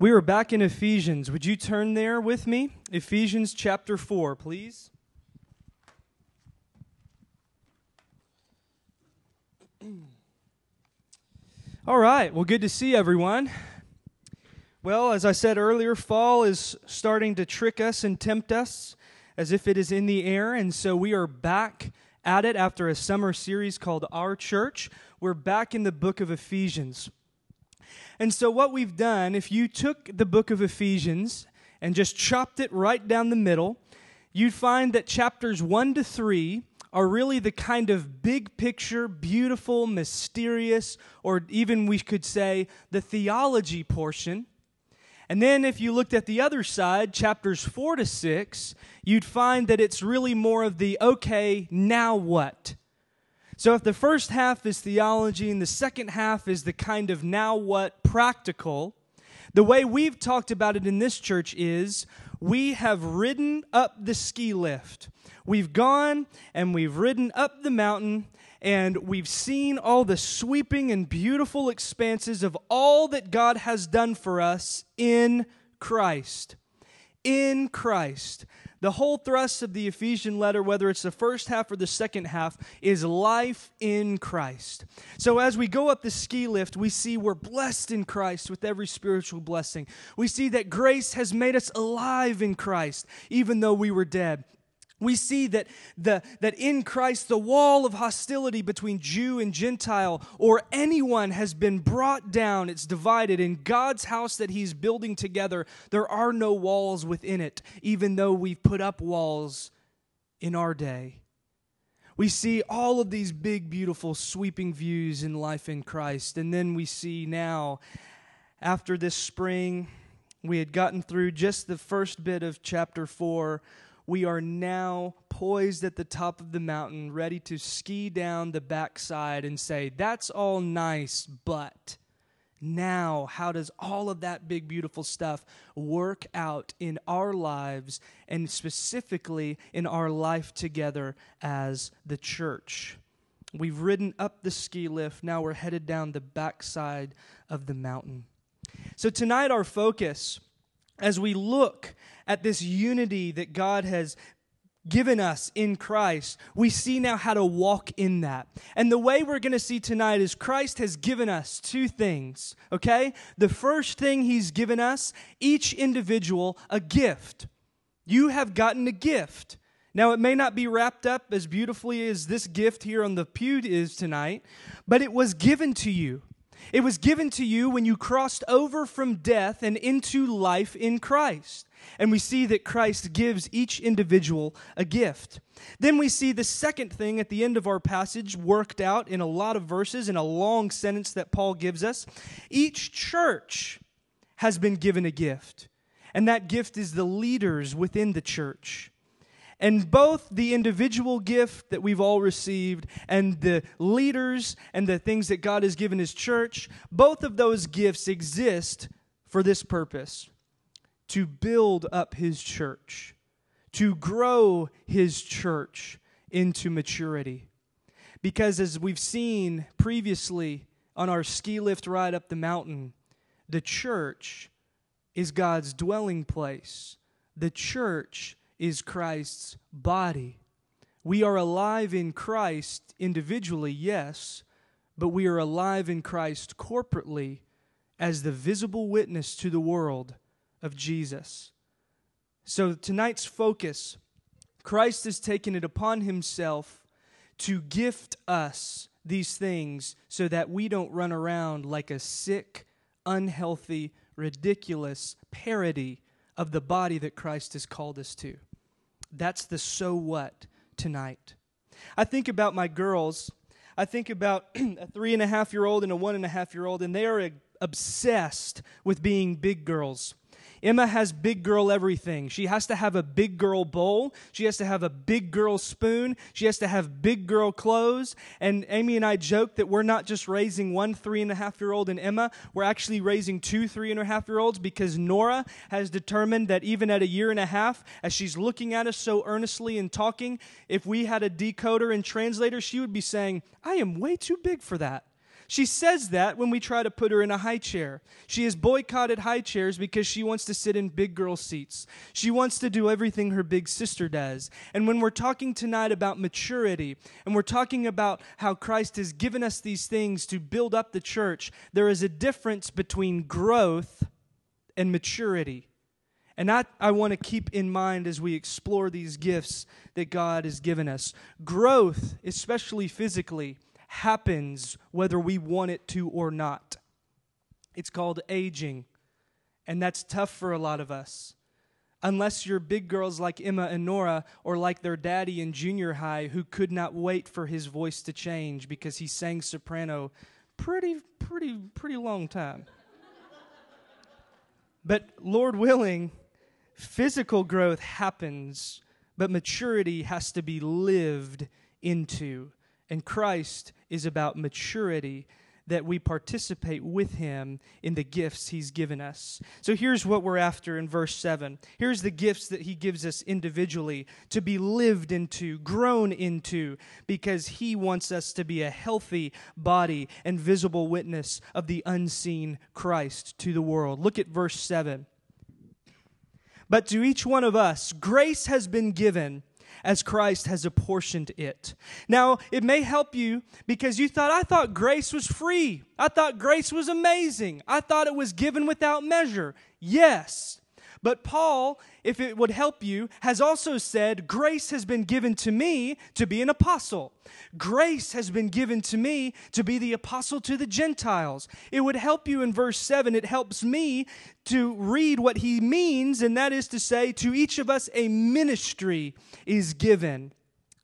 We are back in Ephesians. Would you turn there with me? Ephesians chapter 4, please. All right. Well, good to see everyone. Well, as I said earlier, fall is starting to trick us and tempt us as if it is in the air. And so we are back at it after a summer series called Our Church. We're back in the book of Ephesians. And so, what we've done, if you took the book of Ephesians and just chopped it right down the middle, you'd find that chapters 1 to 3 are really the kind of big picture, beautiful, mysterious, or even we could say the theology portion. And then if you looked at the other side, chapters 4 to 6, you'd find that it's really more of the okay, now what? So, if the first half is theology and the second half is the kind of now what practical, the way we've talked about it in this church is we have ridden up the ski lift. We've gone and we've ridden up the mountain and we've seen all the sweeping and beautiful expanses of all that God has done for us in Christ. In Christ. The whole thrust of the Ephesian letter, whether it's the first half or the second half, is life in Christ. So as we go up the ski lift, we see we're blessed in Christ with every spiritual blessing. We see that grace has made us alive in Christ, even though we were dead we see that, the, that in Christ, the wall of hostility between Jew and Gentile or anyone has been brought down. It's divided. In God's house that He's building together, there are no walls within it, even though we've put up walls in our day. We see all of these big, beautiful, sweeping views in life in Christ. And then we see now, after this spring, we had gotten through just the first bit of chapter 4 we are now poised at the top of the mountain, ready to ski down the backside and say, That's all nice, but now, how does all of that big, beautiful stuff work out in our lives and specifically in our life together as the church? We've ridden up the ski lift. Now we're headed down the backside of the mountain. So, tonight, our focus as we look at this unity that God has given us in Christ, we see now how to walk in that. And the way we're going to see tonight is Christ has given us two things, okay? The first thing he's given us, each individual, a gift. You have gotten a gift. Now, it may not be wrapped up as beautifully as this gift here on the pew is tonight, but it was given to you. It was given to you when you crossed over from death and into life in Christ. And we see that Christ gives each individual a gift. Then we see the second thing at the end of our passage worked out in a lot of verses in a long sentence that Paul gives us. Each church has been given a gift, and that gift is the leaders within the church. And both the individual gift that we've all received and the leaders and the things that God has given His church, both of those gifts exist for this purpose to build up His church, to grow His church into maturity. Because as we've seen previously on our ski lift ride up the mountain, the church is God's dwelling place. The church is Christ's body. We are alive in Christ individually, yes, but we are alive in Christ corporately as the visible witness to the world of Jesus. So tonight's focus Christ has taken it upon himself to gift us these things so that we don't run around like a sick, unhealthy, ridiculous parody of the body that Christ has called us to. That's the so what tonight. I think about my girls. I think about a three and a half year old and a one and a half year old, and they are obsessed with being big girls. Emma has big girl everything. She has to have a big girl bowl. She has to have a big girl spoon. She has to have big girl clothes. And Amy and I joke that we're not just raising one three and a half year old and Emma, we're actually raising two three and a half year olds because Nora has determined that even at a year and a half, as she's looking at us so earnestly and talking, if we had a decoder and translator, she would be saying, I am way too big for that. She says that when we try to put her in a high chair. She has boycotted high chairs because she wants to sit in big girl seats. She wants to do everything her big sister does. And when we're talking tonight about maturity, and we're talking about how Christ has given us these things to build up the church, there is a difference between growth and maturity. And that I want to keep in mind as we explore these gifts that God has given us. Growth, especially physically, happens whether we want it to or not. It's called aging, and that's tough for a lot of us. Unless you're big girls like Emma and Nora, or like their daddy in junior high who could not wait for his voice to change because he sang soprano pretty, pretty, pretty long time. but Lord willing, Physical growth happens, but maturity has to be lived into. And Christ is about maturity that we participate with him in the gifts he's given us. So here's what we're after in verse 7. Here's the gifts that he gives us individually to be lived into, grown into, because he wants us to be a healthy body and visible witness of the unseen Christ to the world. Look at verse 7. But to each one of us, grace has been given as Christ has apportioned it. Now, it may help you because you thought, I thought grace was free. I thought grace was amazing. I thought it was given without measure. Yes, but Paul, if it would help you, has also said, Grace has been given to me to be an apostle. Grace has been given to me to be the apostle to the Gentiles. It would help you in verse 7. It helps me to read what he means, and that is to say, to each of us a ministry is given.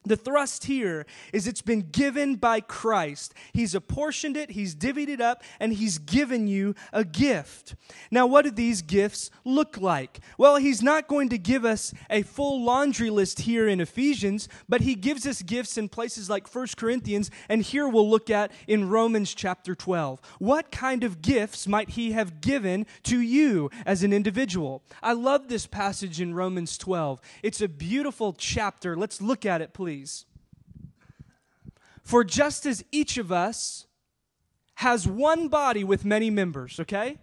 The thrust here is it's been given by Christ. He's apportioned it, He's divvied it up, and He's given you a gift. Now, what do these gifts look like? Well, He's not going to give us a full laundry list here in Ephesians, but He gives us gifts in places like 1 Corinthians, and here we'll look at in Romans chapter 12. What kind of gifts might He have given to you as an individual? I love this passage in Romans 12. It's a beautiful chapter. Let's look at it, please please. For just as each of us has one body with many members, okay?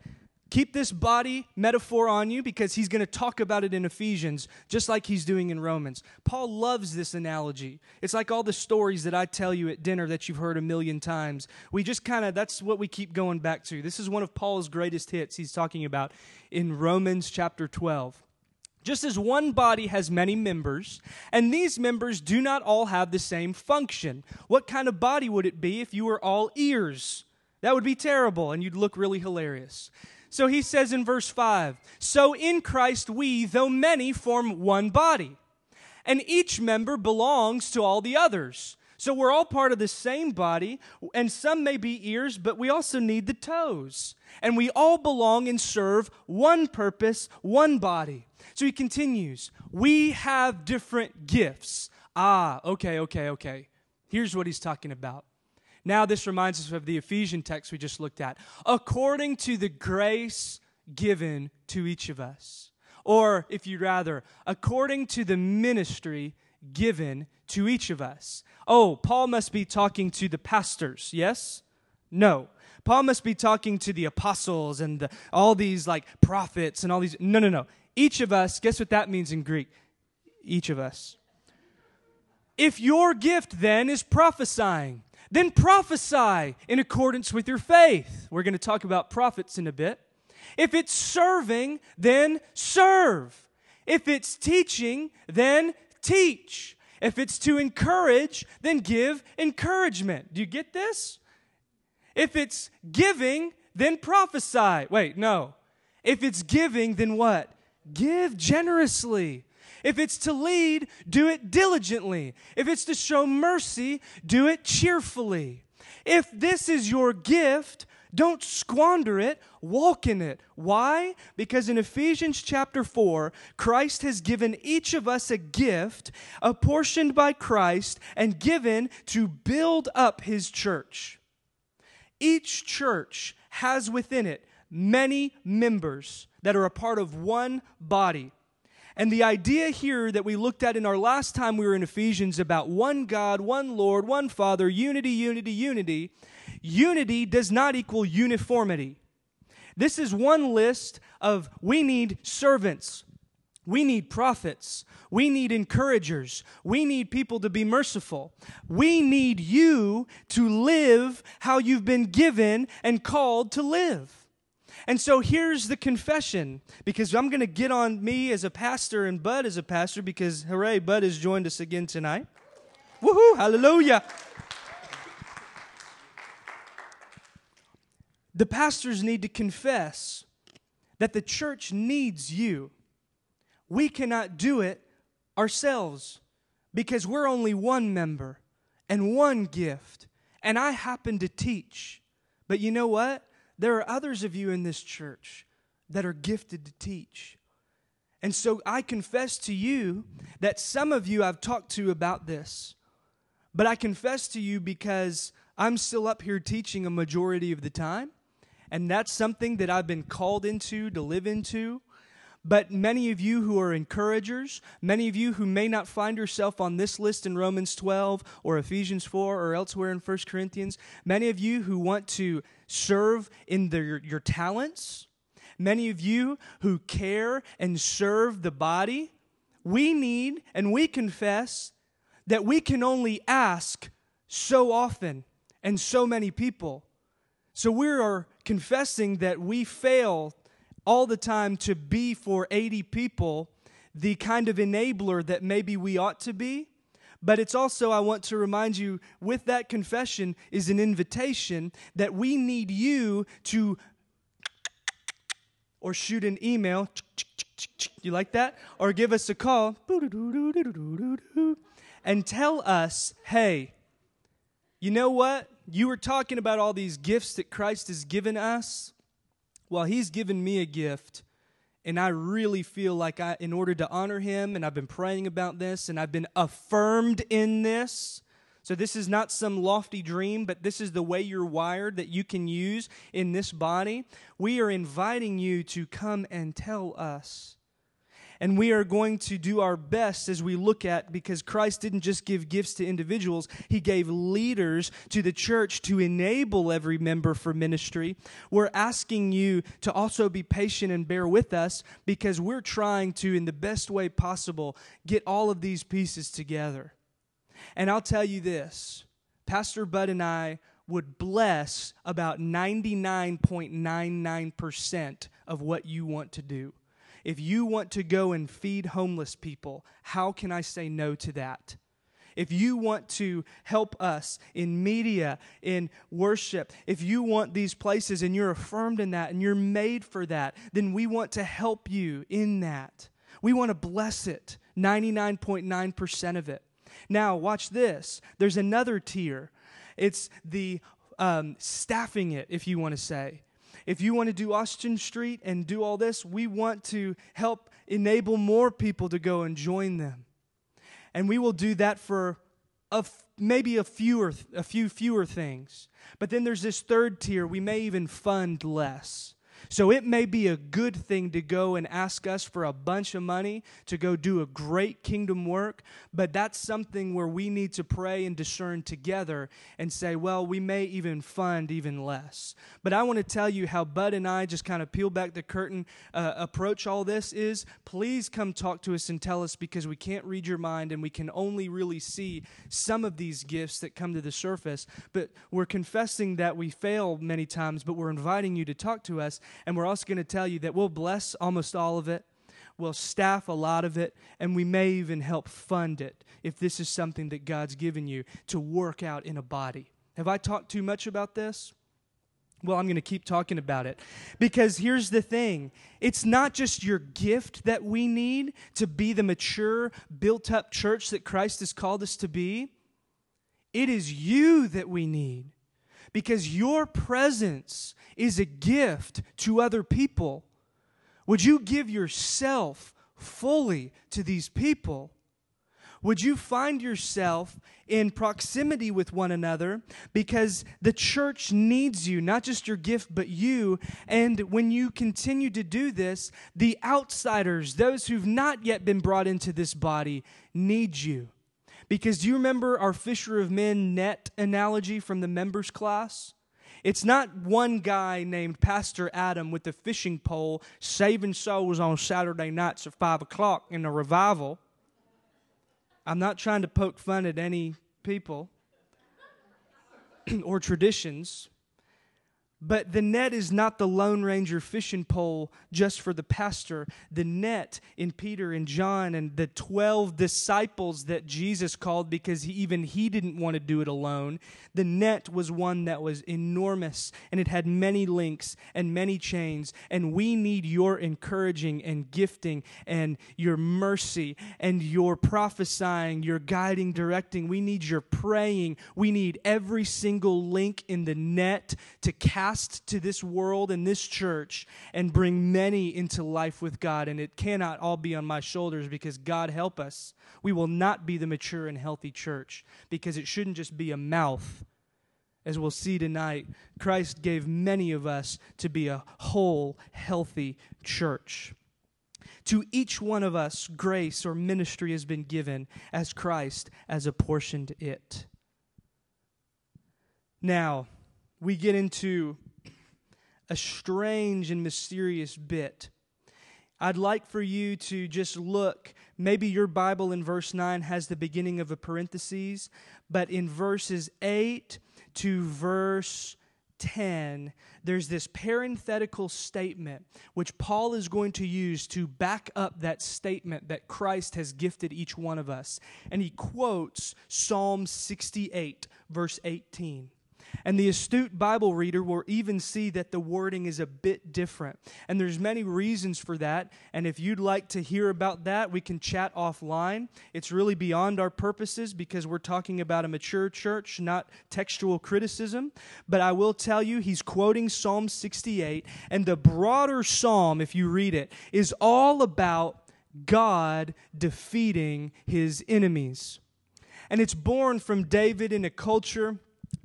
Keep this body metaphor on you because he's going to talk about it in Ephesians, just like he's doing in Romans. Paul loves this analogy. It's like all the stories that I tell you at dinner that you've heard a million times. We just kind of, that's what we keep going back to. This is one of Paul's greatest hits he's talking about in Romans chapter 12. Just as one body has many members, and these members do not all have the same function. What kind of body would it be if you were all ears? That would be terrible, and you'd look really hilarious. So he says in verse 5 So in Christ we, though many, form one body, and each member belongs to all the others. So we're all part of the same body, and some may be ears, but we also need the toes. And we all belong and serve one purpose, one body. So he continues, We have different gifts. Ah, okay, okay, okay. Here's what he's talking about. Now, this reminds us of the Ephesian text we just looked at. According to the grace given to each of us. Or, if you'd rather, according to the ministry given to each of us. Oh, Paul must be talking to the pastors, yes? No. Paul must be talking to the apostles and the, all these like prophets and all these. No, no, no. Each of us, guess what that means in Greek? Each of us. If your gift then is prophesying, then prophesy in accordance with your faith. We're going to talk about prophets in a bit. If it's serving, then serve. If it's teaching, then teach. If it's to encourage, then give encouragement. Do you get this? If it's giving, then prophesy. Wait, no. If it's giving, then what? Give generously. If it's to lead, do it diligently. If it's to show mercy, do it cheerfully. If this is your gift, don't squander it, walk in it. Why? Because in Ephesians chapter 4, Christ has given each of us a gift apportioned by Christ and given to build up his church. Each church has within it many members that are a part of one body. And the idea here that we looked at in our last time we were in Ephesians about one God, one Lord, one Father, unity, unity, unity, Unity does not equal uniformity. This is one list of we need servants, we need prophets. We need encouragers. We need people to be merciful. We need you to live how you've been given and called to live. And so here's the confession because I'm going to get on me as a pastor and Bud as a pastor because, hooray, Bud has joined us again tonight. Woohoo! Hallelujah! The pastors need to confess that the church needs you. We cannot do it ourselves because we're only one member and one gift. And I happen to teach. But you know what? There are others of you in this church that are gifted to teach. And so I confess to you that some of you I've talked to about this. But I confess to you because I'm still up here teaching a majority of the time. And that's something that I've been called into to live into. But many of you who are encouragers, many of you who may not find yourself on this list in Romans 12 or Ephesians 4 or elsewhere in 1 Corinthians, many of you who want to serve in their, your talents, many of you who care and serve the body, we need and we confess that we can only ask so often and so many people. So we are confessing that we fail all the time to be for 80 people the kind of enabler that maybe we ought to be. But it's also, I want to remind you, with that confession is an invitation that we need you to, or shoot an email. You like that? Or give us a call and tell us, hey, you know what? You were talking about all these gifts that Christ has given us. Well, He's given me a gift, and I really feel like I, in order to honor Him, and I've been praying about this, and I've been affirmed in this. So, this is not some lofty dream, but this is the way you're wired that you can use in this body. We are inviting you to come and tell us and we are going to do our best as we look at because Christ didn't just give gifts to individuals, He gave leaders to the church to enable every member for ministry. We're asking you to also be patient and bear with us because we're trying to, in the best way possible, get all of these pieces together. And I'll tell you this Pastor Bud and I would bless about 99.99% of what you want to do. If you want to go and feed homeless people, how can I say no to that? If you want to help us in media, in worship, if you want these places and you're affirmed in that and you're made for that, then we want to help you in that. We want to bless it, 99.9% of it. Now, watch this. There's another tier. It's the um, staffing it, if you want to say if you want to do Austin Street and do all this, we want to help enable more people to go and join them. And we will do that for a, maybe a fewer a few fewer things. But then there's this third tier, we may even fund less. So it may be a good thing to go and ask us for a bunch of money to go do a great kingdom work, but that's something where we need to pray and discern together and say, well, we may even fund even less. But I want to tell you how Bud and I just kind of peel back the curtain, uh, approach all this is please come talk to us and tell us because we can't read your mind and we can only really see some of these gifts that come to the surface. But we're confessing that we fail many times, but we're inviting you to talk to us and we're also going to tell you that we'll bless almost all of it, we'll staff a lot of it, and we may even help fund it if this is something that God's given you to work out in a body. Have I talked too much about this? Well, I'm going to keep talking about it. Because here's the thing it's not just your gift that we need to be the mature, built up church that Christ has called us to be, it is you that we need because your presence is a gift to other people. Would you give yourself fully to these people? Would you find yourself in proximity with one another because the church needs you, not just your gift, but you? And when you continue to do this, the outsiders, those who've not yet been brought into this body, need you. Because do you remember our fisher of men net analogy from the members class? It's not one guy named Pastor Adam with the fishing pole saving souls on Saturday nights at 5 o'clock in a revival. I'm not trying to poke fun at any people or traditions. But the net is not the Lone Ranger fishing pole just for the pastor. The net in Peter and John and the 12 disciples that Jesus called because he, even he didn't want to do it alone. The net was one that was enormous and it had many links and many chains. And we need your encouraging and gifting and your mercy and your prophesying, your guiding, directing. We need your praying. We need every single link in the net to cast to this world and this church and bring many into life with God. And it cannot all be on my shoulders because God help us. We will not be the mature and healthy church because it shouldn't just be a mouth. As we'll see tonight, Christ gave many of us to be a whole, healthy church. To each one of us, grace or ministry has been given as Christ has apportioned it. Now, we get into a strange and mysterious bit. I'd like for you to just look. Maybe your Bible in verse 9 has the beginning of a parenthesis, but in verses 8 to verse 10, there's this parenthetical statement which Paul is going to use to back up that statement that Christ has gifted each one of us. And he quotes Psalm 68, verse 18. And the astute Bible reader will even see that the wording is a bit different. And there's many reasons for that. And if you'd like to hear about that, we can chat offline. It's really beyond our purposes because we're talking about a mature church, not textual criticism. But I will tell you, he's quoting Psalm 68. And the broader psalm, if you read it, is all about God defeating his enemies. And it's born from David in a culture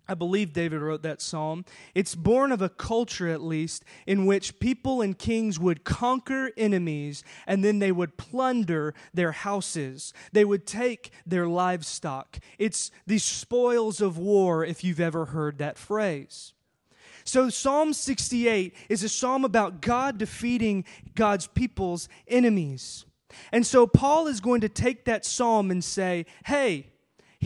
I believe David wrote that psalm. It's born of a culture, at least, in which people and kings would conquer enemies and then they would plunder their houses. They would take their livestock. It's the spoils of war, if you've ever heard that phrase. So, Psalm 68 is a psalm about God defeating God's people's enemies. And so, Paul is going to take that psalm and say, hey,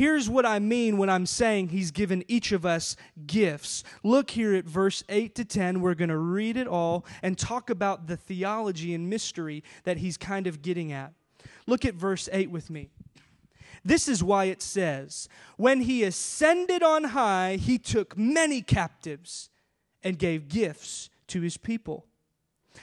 Here's what I mean when I'm saying he's given each of us gifts. Look here at verse 8 to 10. We're going to read it all and talk about the theology and mystery that he's kind of getting at. Look at verse 8 with me. This is why it says, When he ascended on high, he took many captives and gave gifts to his people.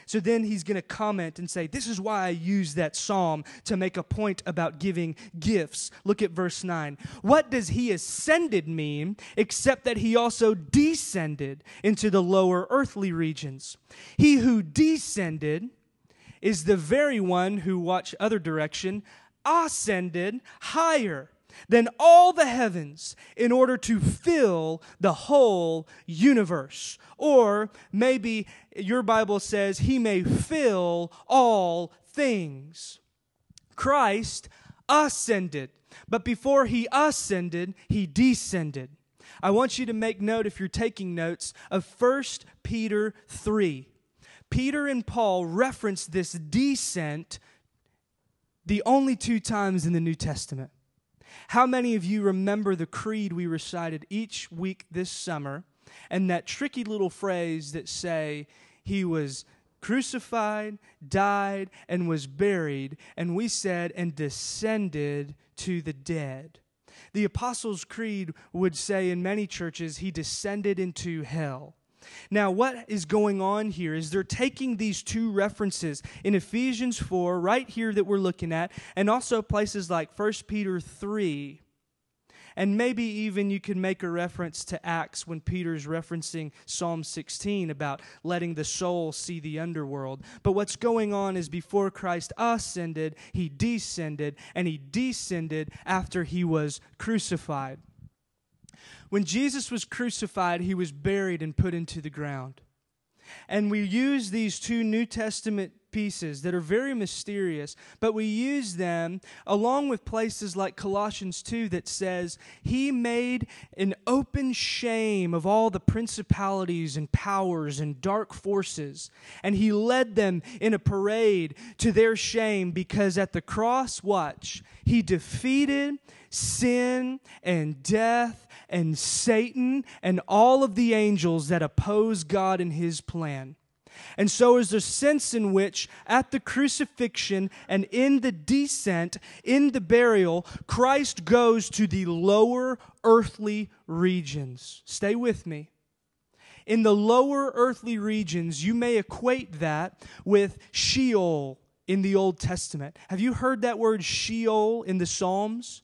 So then he's going to comment and say, This is why I use that psalm to make a point about giving gifts. Look at verse 9. What does he ascended mean except that he also descended into the lower earthly regions? He who descended is the very one who, watch other direction, ascended higher than all the heavens in order to fill the whole universe. Or maybe your Bible says he may fill all things. Christ ascended, but before he ascended, he descended. I want you to make note, if you're taking notes, of 1 Peter 3. Peter and Paul reference this descent the only two times in the New Testament. How many of you remember the creed we recited each week this summer and that tricky little phrase that say he was crucified, died, and was buried, and we said, and descended to the dead. The Apostles' Creed would say in many churches, he descended into hell. Now, what is going on here is they're taking these two references in Ephesians 4, right here that we're looking at, and also places like 1 Peter 3. And maybe even you could make a reference to Acts when Peter's referencing Psalm 16 about letting the soul see the underworld. But what's going on is before Christ ascended, he descended, and he descended after he was crucified. When Jesus was crucified, he was buried and put into the ground. And we use these two New Testament pieces that are very mysterious, but we use them along with places like Colossians 2 that says, He made an open shame of all the principalities and powers and dark forces, and He led them in a parade to their shame because at the cross, watch, He defeated sin and death and Satan and all of the angels that oppose God and his plan. And so is the sense in which, at the crucifixion and in the descent, in the burial, Christ goes to the lower earthly regions. Stay with me. In the lower earthly regions, you may equate that with Sheol in the Old Testament. Have you heard that word Sheol in the Psalms?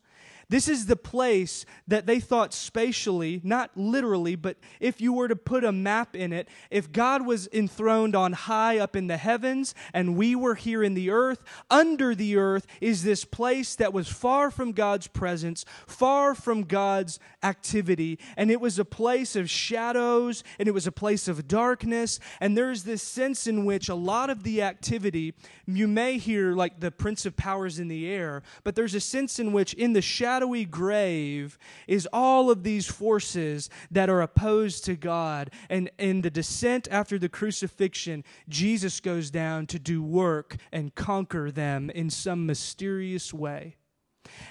This is the place that they thought spatially, not literally, but if you were to put a map in it, if God was enthroned on high up in the heavens and we were here in the earth, under the earth is this place that was far from God's presence, far from God's activity, and it was a place of shadows and it was a place of darkness. And there's this sense in which a lot of the activity, you may hear like the Prince of Powers in the air, but there's a sense in which in the shadow shadowy grave is all of these forces that are opposed to God. And in the descent after the crucifixion, Jesus goes down to do work and conquer them in some mysterious way.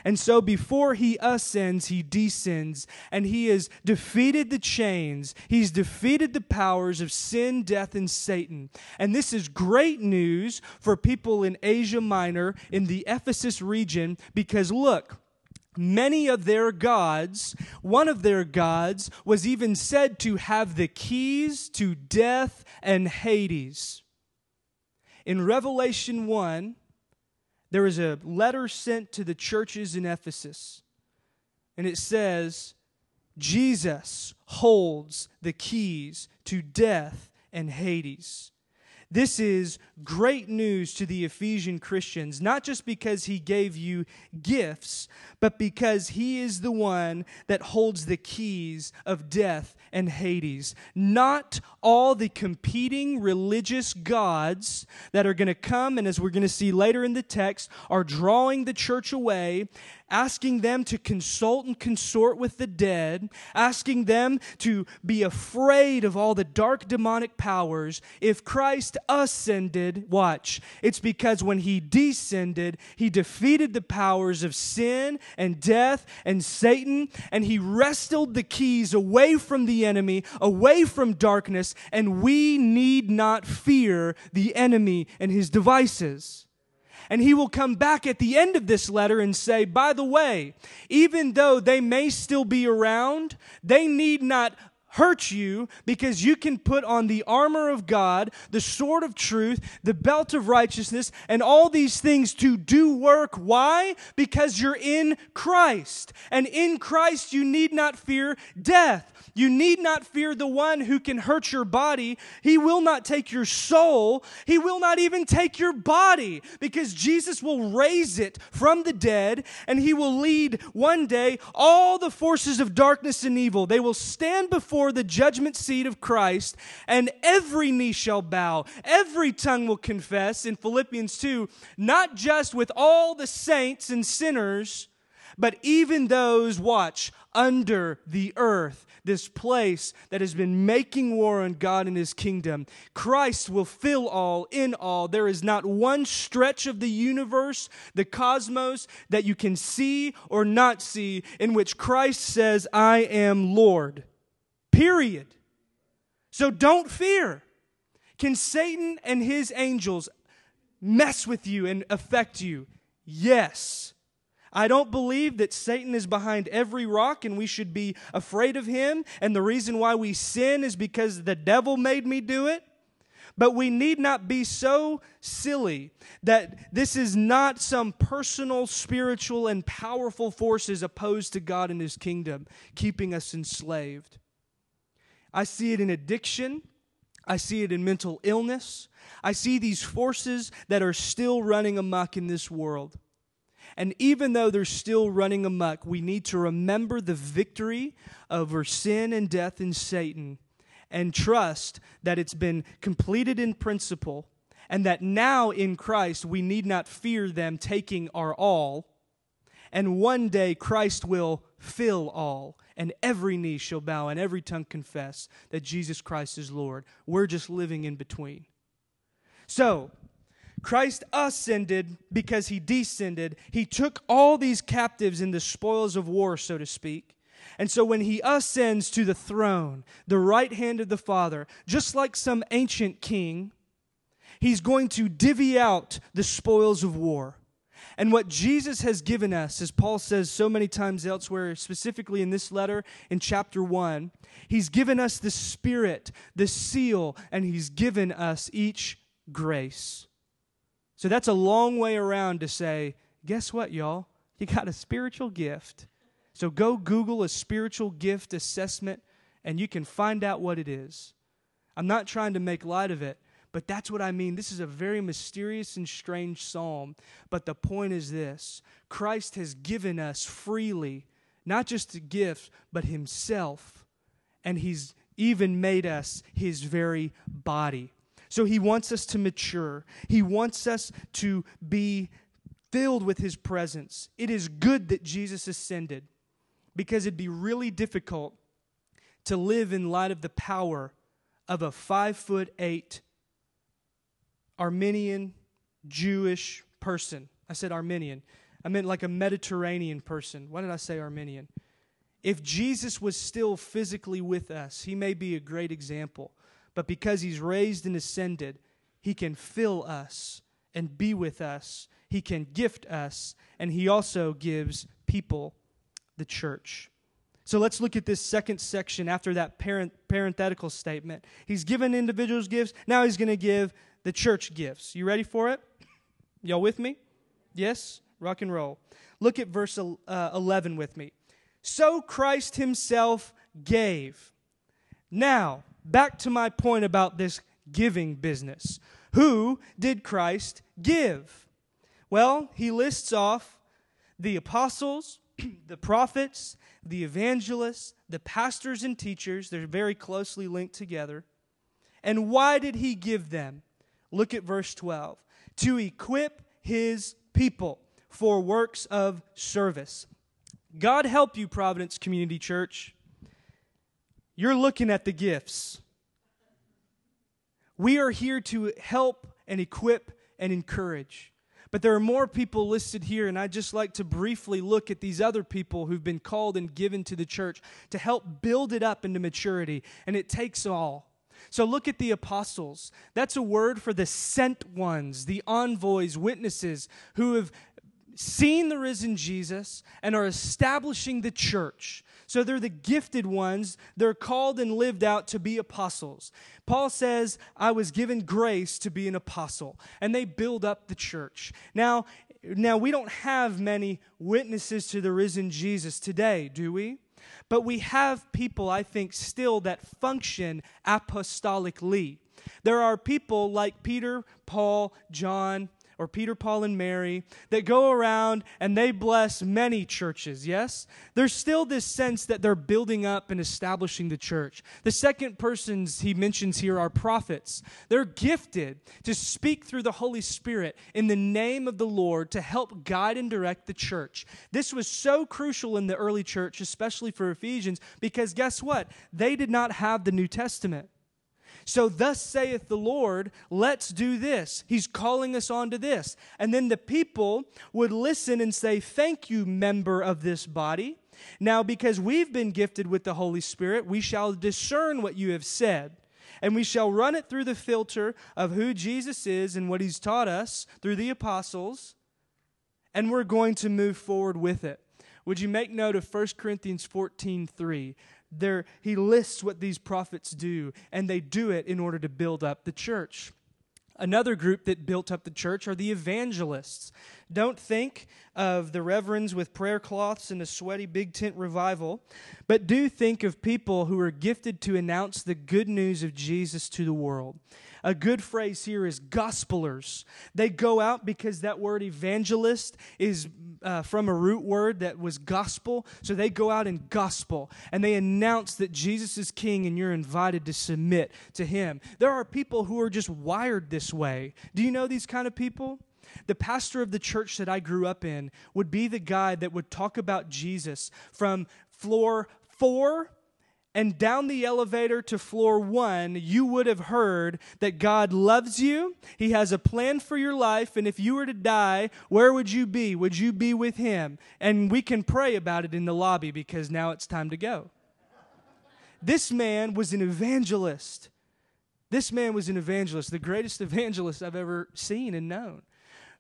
And so before he ascends, he descends, and he has defeated the chains. He's defeated the powers of sin, death, and Satan. And this is great news for people in Asia Minor, in the Ephesus region, because look, many of their gods, one of their gods was even said to have the keys to death and Hades. In Revelation 1, there is a letter sent to the churches in Ephesus, and it says, Jesus holds the keys to death and Hades. This is great news to the Ephesian Christians, not just because he gave you gifts, but because he is the one that holds the keys of death and Hades. Not all the competing religious gods that are going to come, and as we're going to see later in the text, are drawing the church away asking them to consult and consort with the dead, asking them to be afraid of all the dark demonic powers. If Christ ascended, watch, it's because when he descended, he defeated the powers of sin and death and Satan, and he wrestled the keys away from the enemy, away from darkness, and we need not fear the enemy and his devices. And he will come back at the end of this letter and say, by the way, even though they may still be around, they need not hurt you because you can put on the armor of God, the sword of truth, the belt of righteousness, and all these things to do work. Why? Because you're in Christ. And in Christ, you need not fear death. You need not fear the one who can hurt your body. He will not take your soul. He will not even take your body because Jesus will raise it from the dead and he will lead one day all the forces of darkness and evil. They will stand before the judgment seat of Christ and every knee shall bow, every tongue will confess in Philippians 2, not just with all the saints and sinners, but even those, watch, under the earth this place that has been making war on God and his kingdom. Christ will fill all in all. There is not one stretch of the universe, the cosmos, that you can see or not see in which Christ says, I am Lord. Period. So don't fear. Can Satan and his angels mess with you and affect you? Yes. I don't believe that Satan is behind every rock and we should be afraid of him. And the reason why we sin is because the devil made me do it. But we need not be so silly that this is not some personal, spiritual, and powerful forces opposed to God and his kingdom, keeping us enslaved. I see it in addiction. I see it in mental illness. I see these forces that are still running amok in this world. And even though they're still running amuck, we need to remember the victory over sin and death and Satan and trust that it's been completed in principle and that now in Christ we need not fear them taking our all. And one day Christ will fill all, and every knee shall bow and every tongue confess that Jesus Christ is Lord. We're just living in between. So, Christ ascended because he descended. He took all these captives in the spoils of war, so to speak. And so when he ascends to the throne, the right hand of the Father, just like some ancient king, he's going to divvy out the spoils of war. And what Jesus has given us, as Paul says so many times elsewhere, specifically in this letter in chapter 1, he's given us the Spirit, the seal, and he's given us each grace. So that's a long way around to say, guess what, y'all? You got a spiritual gift. So go Google a spiritual gift assessment and you can find out what it is. I'm not trying to make light of it, but that's what I mean. This is a very mysterious and strange psalm. But the point is this Christ has given us freely, not just a gift, but Himself. And He's even made us His very body. So He wants us to mature, He wants us to be filled with His presence. It is good that Jesus ascended because it'd be really difficult to live in light of the power of a five foot eight Armenian Jewish person. I said Armenian. I meant like a Mediterranean person. Why did I say Armenian? If Jesus was still physically with us, he may be a great example. But because he's raised and ascended, he can fill us and be with us. He can gift us, and he also gives people the church. So let's look at this second section after that parent, parenthetical statement. He's given individuals gifts. Now he's going to give the church gifts. You ready for it? Y'all with me? Yes? Rock and roll. Look at verse uh, 11 with me. So Christ himself gave. Now, back to my point about this giving business. Who did Christ give? Well, he lists off the apostles, the prophets, the evangelists, the pastors and teachers. They're very closely linked together. And why did he give them? Look at verse 12. To equip his people for works of service. God help you, Providence Community Church. You're looking at the gifts. We are here to help and equip and encourage. But there are more people listed here, and I'd just like to briefly look at these other people who've been called and given to the church to help build it up into maturity. And it takes all. So look at the apostles. That's a word for the sent ones, the envoys, witnesses who have seen the risen Jesus and are establishing the church. So they're the gifted ones. They're called and lived out to be apostles. Paul says, I was given grace to be an apostle. And they build up the church. Now, now we don't have many witnesses to the risen Jesus today, do we? But we have people, I think, still that function apostolically. There are people like Peter, Paul, John, or Peter, Paul, and Mary that go around and they bless many churches, yes? There's still this sense that they're building up and establishing the church. The second persons he mentions here are prophets. They're gifted to speak through the Holy Spirit in the name of the Lord to help guide and direct the church. This was so crucial in the early church, especially for Ephesians, because guess what? They did not have the New Testament. So, thus saith the Lord, let's do this. He's calling us on to this. And then the people would listen and say, Thank you, member of this body. Now, because we've been gifted with the Holy Spirit, we shall discern what you have said. And we shall run it through the filter of who Jesus is and what he's taught us through the apostles. And we're going to move forward with it. Would you make note of 1 Corinthians 14 3? There, he lists what these prophets do, and they do it in order to build up the church. Another group that built up the church are the evangelists. Don't think of the reverends with prayer cloths and a sweaty big tent revival, but do think of people who are gifted to announce the good news of Jesus to the world. A good phrase here is gospelers. They go out because that word evangelist is uh, from a root word that was gospel. So they go out in gospel and they announce that Jesus is king and you're invited to submit to him. There are people who are just wired this way. Do you know these kind of people? The pastor of the church that I grew up in would be the guy that would talk about Jesus from floor four and down the elevator to floor one, you would have heard that God loves you. He has a plan for your life. And if you were to die, where would you be? Would you be with Him? And we can pray about it in the lobby because now it's time to go. This man was an evangelist. This man was an evangelist, the greatest evangelist I've ever seen and known.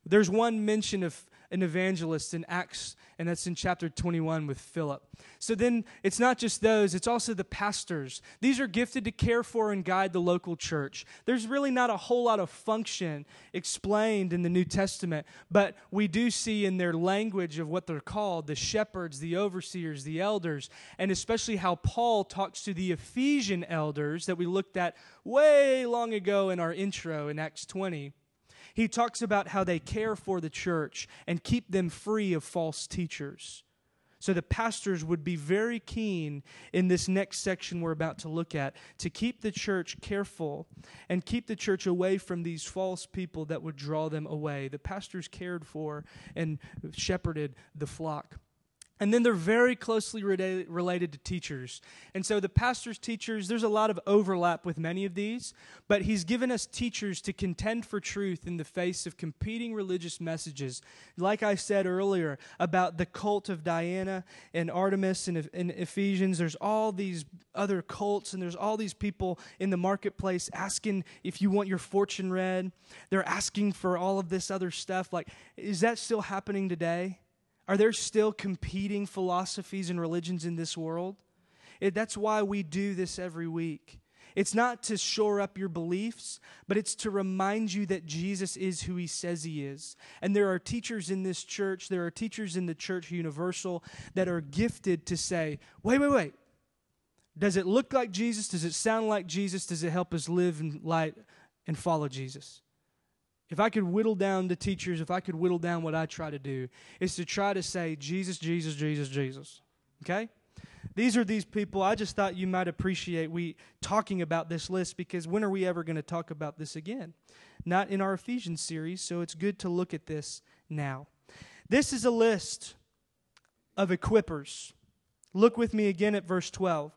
There's one mention of an evangelist in Acts, and that's in chapter 21 with Philip. So then it's not just those, it's also the pastors. These are gifted to care for and guide the local church. There's really not a whole lot of function explained in the New Testament, but we do see in their language of what they're called the shepherds, the overseers, the elders, and especially how Paul talks to the Ephesian elders that we looked at way long ago in our intro in Acts 20 he talks about how they care for the church and keep them free of false teachers. So the pastors would be very keen in this next section we're about to look at to keep the church careful and keep the church away from these false people that would draw them away. The pastors cared for and shepherded the flock. And then they're very closely related to teachers. And so the pastors, teachers, there's a lot of overlap with many of these, but he's given us teachers to contend for truth in the face of competing religious messages. Like I said earlier about the cult of Diana and Artemis and in Ephesians, there's all these other cults and there's all these people in the marketplace asking if you want your fortune read. They're asking for all of this other stuff. Like, is that still happening today? Are there still competing philosophies and religions in this world? It, that's why we do this every week. It's not to shore up your beliefs, but it's to remind you that Jesus is who he says he is. And there are teachers in this church, there are teachers in the church universal that are gifted to say, wait, wait, wait. Does it look like Jesus? Does it sound like Jesus? Does it help us live in light and follow Jesus? If I could whittle down the teachers, if I could whittle down what I try to do, is to try to say Jesus, Jesus, Jesus, Jesus. Okay? These are these people. I just thought you might appreciate we talking about this list because when are we ever going to talk about this again? Not in our Ephesians series, so it's good to look at this now. This is a list of equippers. Look with me again at verse 12.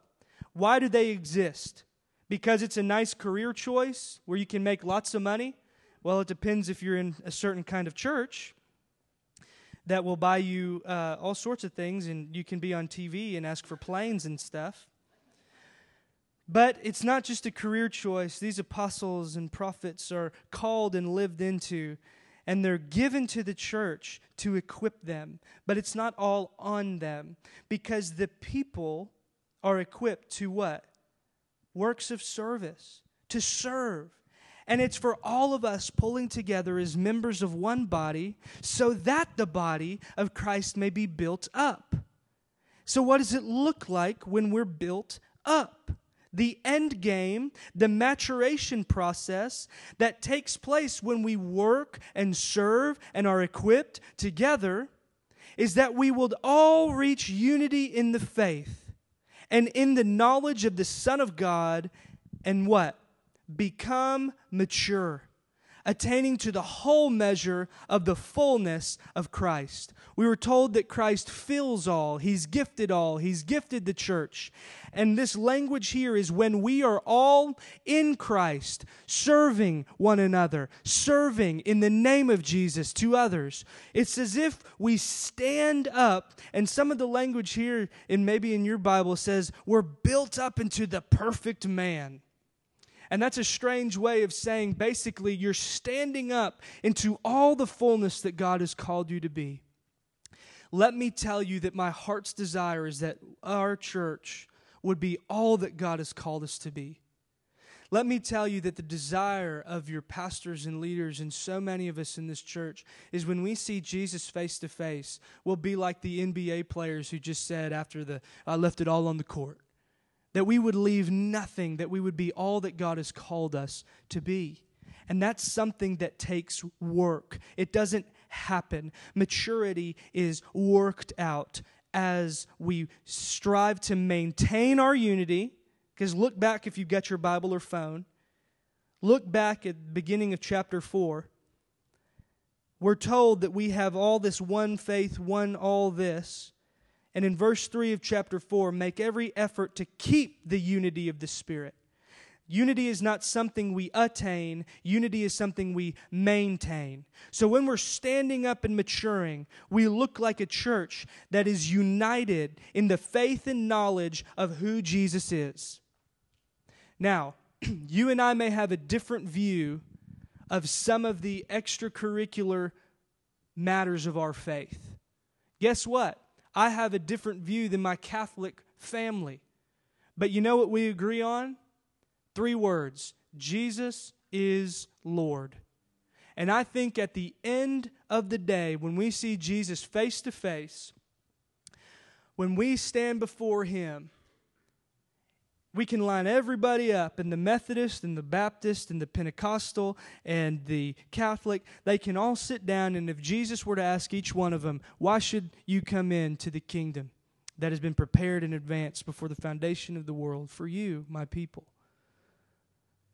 Why do they exist? Because it's a nice career choice where you can make lots of money? Well, it depends if you're in a certain kind of church that will buy you uh, all sorts of things, and you can be on TV and ask for planes and stuff. But it's not just a career choice. These apostles and prophets are called and lived into, and they're given to the church to equip them. But it's not all on them because the people are equipped to what? Works of service, to serve. And it's for all of us pulling together as members of one body so that the body of Christ may be built up. So, what does it look like when we're built up? The end game, the maturation process that takes place when we work and serve and are equipped together is that we will all reach unity in the faith and in the knowledge of the Son of God and what? Become mature, attaining to the whole measure of the fullness of Christ. We were told that Christ fills all, He's gifted all, He's gifted the church. And this language here is when we are all in Christ, serving one another, serving in the name of Jesus to others. It's as if we stand up, and some of the language here, and maybe in your Bible, says we're built up into the perfect man. And that's a strange way of saying basically you're standing up into all the fullness that God has called you to be. Let me tell you that my heart's desire is that our church would be all that God has called us to be. Let me tell you that the desire of your pastors and leaders and so many of us in this church is when we see Jesus face to face, we'll be like the NBA players who just said after the I left it all on the court. That we would leave nothing, that we would be all that God has called us to be. And that's something that takes work. It doesn't happen. Maturity is worked out as we strive to maintain our unity. Because look back if you've got your Bible or phone. Look back at the beginning of chapter 4. We're told that we have all this one faith, one all this. And in verse 3 of chapter 4, make every effort to keep the unity of the Spirit. Unity is not something we attain, unity is something we maintain. So when we're standing up and maturing, we look like a church that is united in the faith and knowledge of who Jesus is. Now, you and I may have a different view of some of the extracurricular matters of our faith. Guess what? I have a different view than my Catholic family. But you know what we agree on? Three words Jesus is Lord. And I think at the end of the day, when we see Jesus face to face, when we stand before Him, we can line everybody up and the Methodist and the Baptist and the Pentecostal and the Catholic. They can all sit down, and if Jesus were to ask each one of them, Why should you come in to the kingdom that has been prepared in advance before the foundation of the world for you, my people?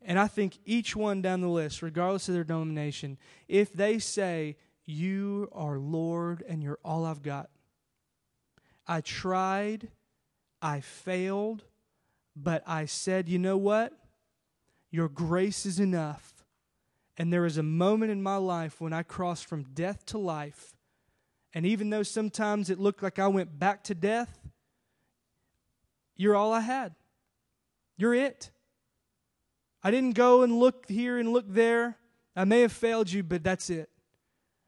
And I think each one down the list, regardless of their denomination, if they say, You are Lord and you're all I've got, I tried, I failed, but I said, You know what? Your grace is enough. And there is a moment in my life when I crossed from death to life. And even though sometimes it looked like I went back to death, you're all I had. You're it. I didn't go and look here and look there. I may have failed you, but that's it.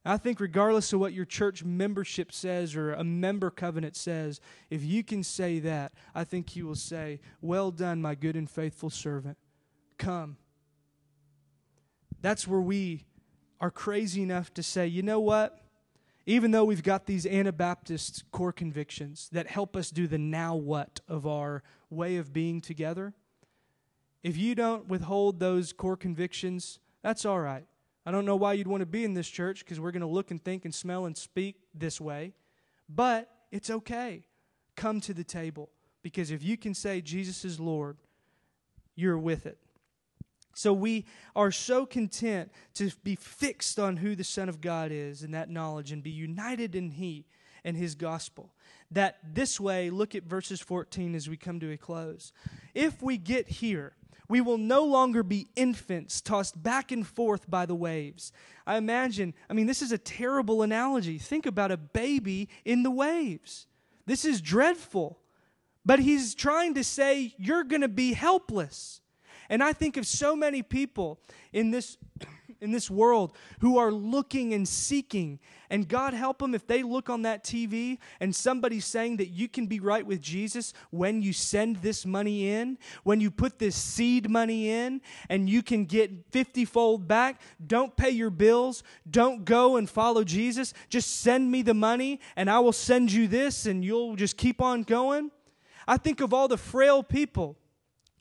I think, regardless of what your church membership says or a member covenant says, if you can say that, I think you will say, Well done, my good and faithful servant. Come. That's where we are crazy enough to say, You know what? Even though we've got these Anabaptist core convictions that help us do the now what of our way of being together, if you don't withhold those core convictions, that's all right. I don't know why you'd want to be in this church because we're going to look and think and smell and speak this way, but it's okay. Come to the table because if you can say Jesus is Lord, you're with it. So we are so content to be fixed on who the Son of God is and that knowledge and be united in He and His gospel. That this way, look at verses 14 as we come to a close. If we get here, we will no longer be infants tossed back and forth by the waves. I imagine, I mean, this is a terrible analogy. Think about a baby in the waves. This is dreadful. But he's trying to say, you're going to be helpless. And I think of so many people in this in this world who are looking and seeking. And God help them if they look on that TV and somebody's saying that you can be right with Jesus when you send this money in, when you put this seed money in, and you can get 50 fold back. Don't pay your bills. Don't go and follow Jesus. Just send me the money and I will send you this and you'll just keep on going. I think of all the frail people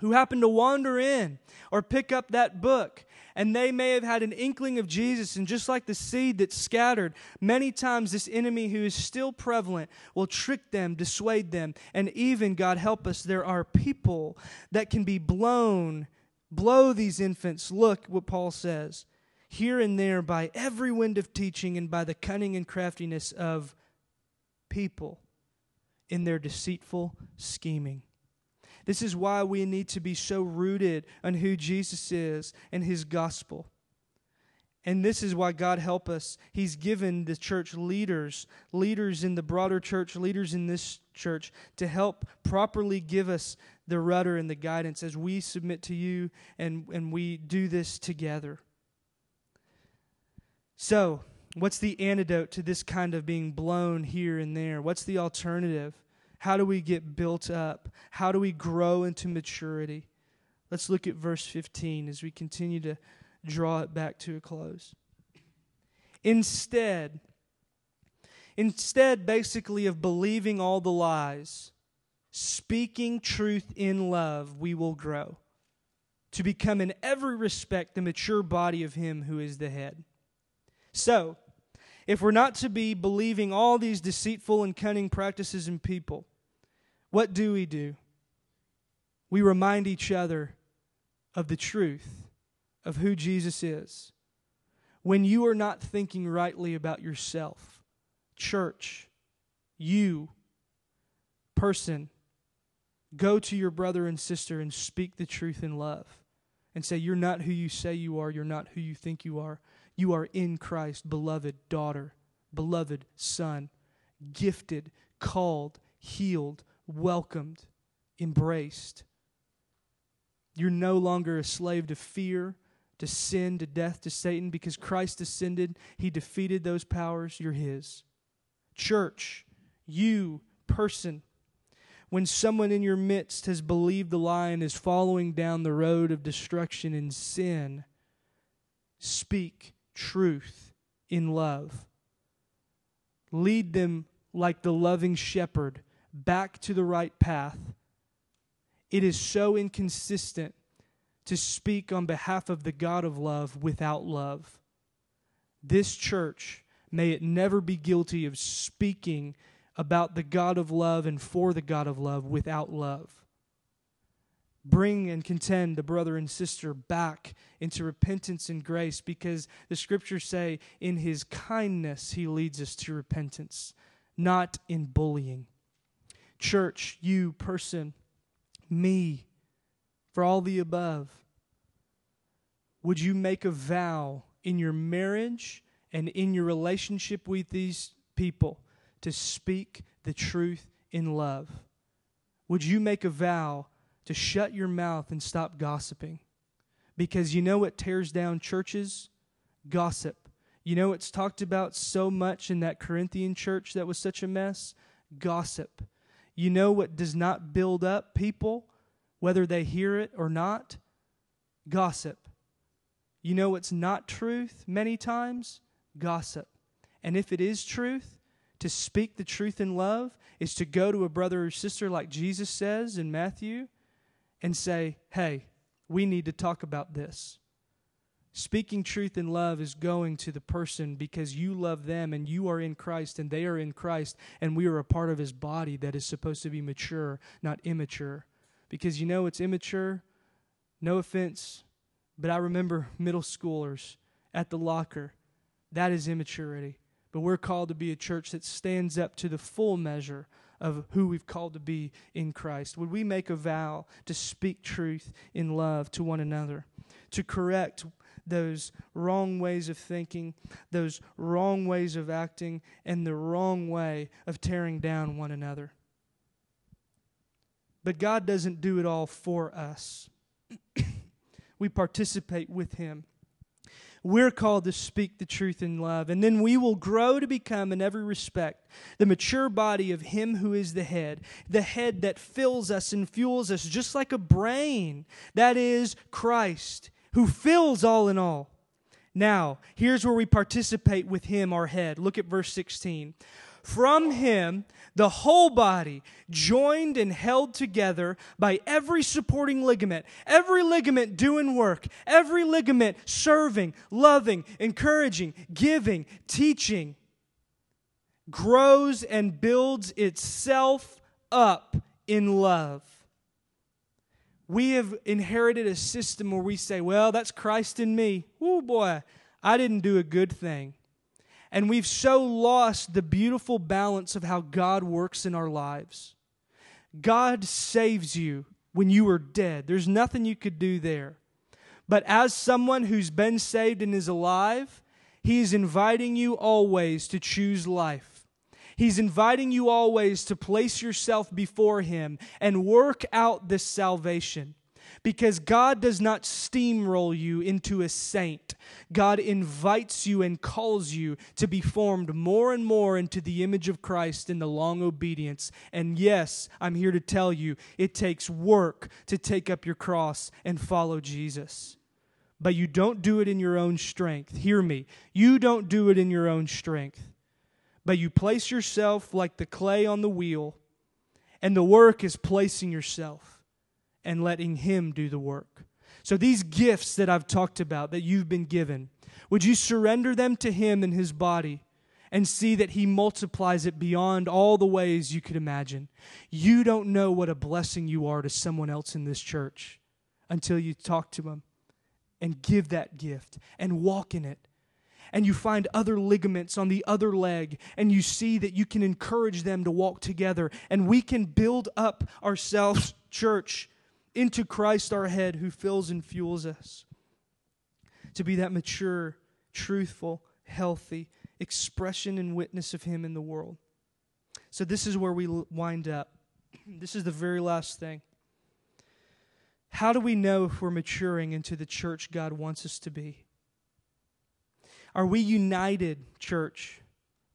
who happen to wander in or pick up that book and they may have had an inkling of Jesus. And just like the seed that's scattered, many times this enemy who is still prevalent will trick them, dissuade them. And even, God help us, there are people that can be blown, blow these infants. Look what Paul says here and there by every wind of teaching and by the cunning and craftiness of people in their deceitful scheming. This is why we need to be so rooted on who Jesus is and his gospel. And this is why God help us. He's given the church leaders, leaders in the broader church, leaders in this church, to help properly give us the rudder and the guidance as we submit to you and, and we do this together. So, what's the antidote to this kind of being blown here and there? What's the alternative? How do we get built up? How do we grow into maturity? Let's look at verse 15 as we continue to draw it back to a close. Instead, instead basically of believing all the lies speaking truth in love, we will grow to become in every respect the mature body of Him who is the head. So, if we're not to be believing all these deceitful and cunning practices in people, what do we do? We remind each other of the truth of who Jesus is. When you are not thinking rightly about yourself, church, you, person, go to your brother and sister and speak the truth in love and say, You're not who you say you are, you're not who you think you are. You are in Christ, beloved daughter, beloved son, gifted, called, healed, welcomed, embraced. You're no longer a slave to fear, to sin, to death, to Satan, because Christ ascended. He defeated those powers. You're His. Church, you, person, when someone in your midst has believed the lie and is following down the road of destruction and sin, speak truth in love. Lead them like the loving shepherd back to the right path. It is so inconsistent to speak on behalf of the God of love without love. This church, may it never be guilty of speaking about the God of love and for the God of love without love. Bring and contend the brother and sister back into repentance and grace because the scriptures say, in his kindness, he leads us to repentance, not in bullying. Church, you, person, me, for all the above, would you make a vow in your marriage and in your relationship with these people? to speak the truth in love? Would you make a vow to shut your mouth and stop gossiping? Because you know what tears down churches? Gossip. You know it's talked about so much in that Corinthian church that was such a mess? Gossip. You know what does not build up people, whether they hear it or not? Gossip. You know what's not truth many times? Gossip. And if it is truth, to speak the truth in love is to go to a brother or sister, like Jesus says in Matthew, and say, hey, we need to talk about this. Speaking truth in love is going to the person because you love them and you are in Christ and they are in Christ and we are a part of his body that is supposed to be mature, not immature. Because you know it's immature. No offense, but I remember middle schoolers at the locker. That is immaturity. But we're called to be a church that stands up to the full measure of who we've called to be in Christ. Would we make a vow to speak truth in love to one another, to correct those wrong ways of thinking, those wrong ways of acting, and the wrong way of tearing down one another? But God doesn't do it all for us. we participate with Him. We're called to speak the truth in love, and then we will grow to become, in every respect, the mature body of Him who is the head, the head that fills us and fuels us, just like a brain. That is Christ, who fills all in all. Now, here's where we participate with Him, our head. Look at verse 16. From him, the whole body, joined and held together by every supporting ligament, every ligament doing work, every ligament serving, loving, encouraging, giving, teaching, grows and builds itself up in love. We have inherited a system where we say, well, that's Christ in me. Oh boy, I didn't do a good thing. And we've so lost the beautiful balance of how God works in our lives. God saves you when you are dead. There's nothing you could do there. But as someone who's been saved and is alive, He is inviting you always to choose life. He's inviting you always to place yourself before Him and work out this salvation because God does not steamroll you into a saint. God invites you and calls you to be formed more and more into the image of Christ in the long obedience. And yes, I'm here to tell you, it takes work to take up your cross and follow Jesus. But you don't do it in your own strength. Hear me. You don't do it in your own strength. But you place yourself like the clay on the wheel And the work is placing yourself and letting Him do the work. So, these gifts that I've talked about that you've been given, would you surrender them to Him and His body and see that He multiplies it beyond all the ways you could imagine? You don't know what a blessing you are to someone else in this church until you talk to them and give that gift and walk in it and you find other ligaments on the other leg, and you see that you can encourage them to walk together, and we can build up ourselves, church, into Christ our head who fills and fuels us to be that mature, truthful, healthy expression and witness of Him in the world. So, this is where we wind up. This is the very last thing. How do we know if we're maturing into the church God wants us to be? Are we united, church,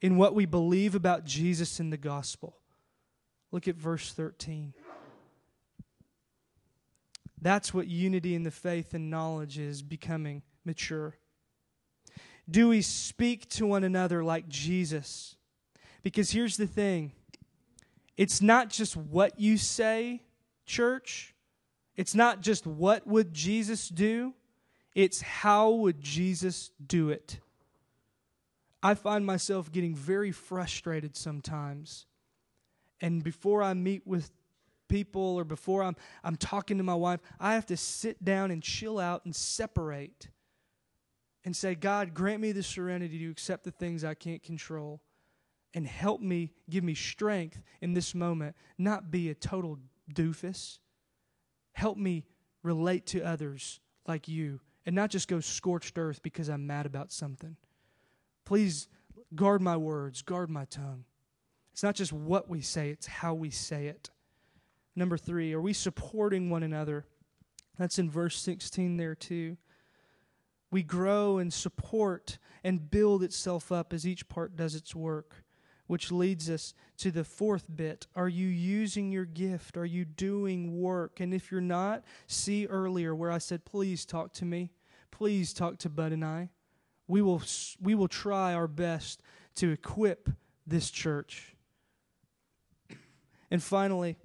in what we believe about Jesus and the gospel? Look at verse 13. That's what unity in the faith and knowledge is becoming mature. Do we speak to one another like Jesus? Because here's the thing it's not just what you say, church. It's not just what would Jesus do, it's how would Jesus do it. I find myself getting very frustrated sometimes. And before I meet with people or before I'm, I'm talking to my wife, I have to sit down and chill out and separate and say, God, grant me the serenity to accept the things I can't control and help me, give me strength in this moment, not be a total doofus. Help me relate to others like you and not just go scorched earth because I'm mad about something. Please guard my words, guard my tongue. It's not just what we say, it's how we say it. Number three, are we supporting one another? That's in verse 16 there too. We grow and support and build itself up as each part does its work, which leads us to the fourth bit. Are you using your gift? Are you doing work? And if you're not, see earlier where I said, please talk to me. Please talk to Bud and I we will, we will try our best to equip this church. And finally,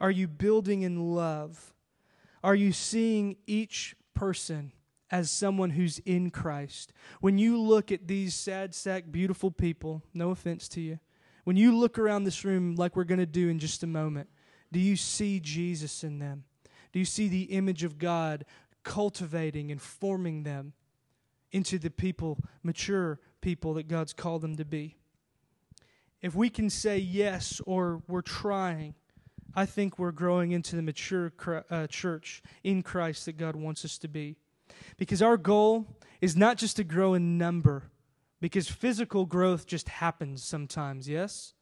are you building in love? Are you seeing each person as someone who's in Christ? When you look at these sad sack, beautiful people, no offense to you, when you look around this room like we're going to do in just a moment, do you see Jesus in them? Do you see the image of God cultivating and forming them? Into the people, mature people that God's called them to be. If we can say yes or we're trying, I think we're growing into the mature uh, church in Christ that God wants us to be. Because our goal is not just to grow in number, because physical growth just happens sometimes, yes?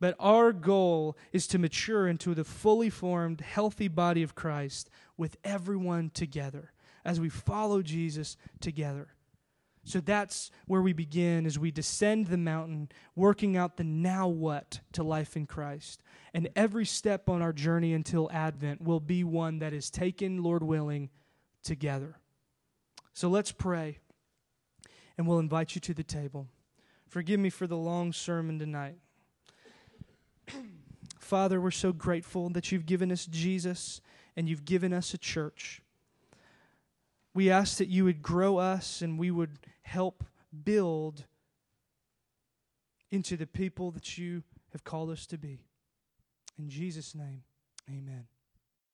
But our goal is to mature into the fully formed, healthy body of Christ with everyone together as we follow Jesus together. So that's where we begin as we descend the mountain, working out the now what to life in Christ. And every step on our journey until Advent will be one that is taken, Lord willing, together. So let's pray, and we'll invite you to the table. Forgive me for the long sermon tonight. Father, we're so grateful that you've given us Jesus and you've given us a church. We ask that you would grow us and we would help build into the people that you have called us to be. In Jesus' name, amen.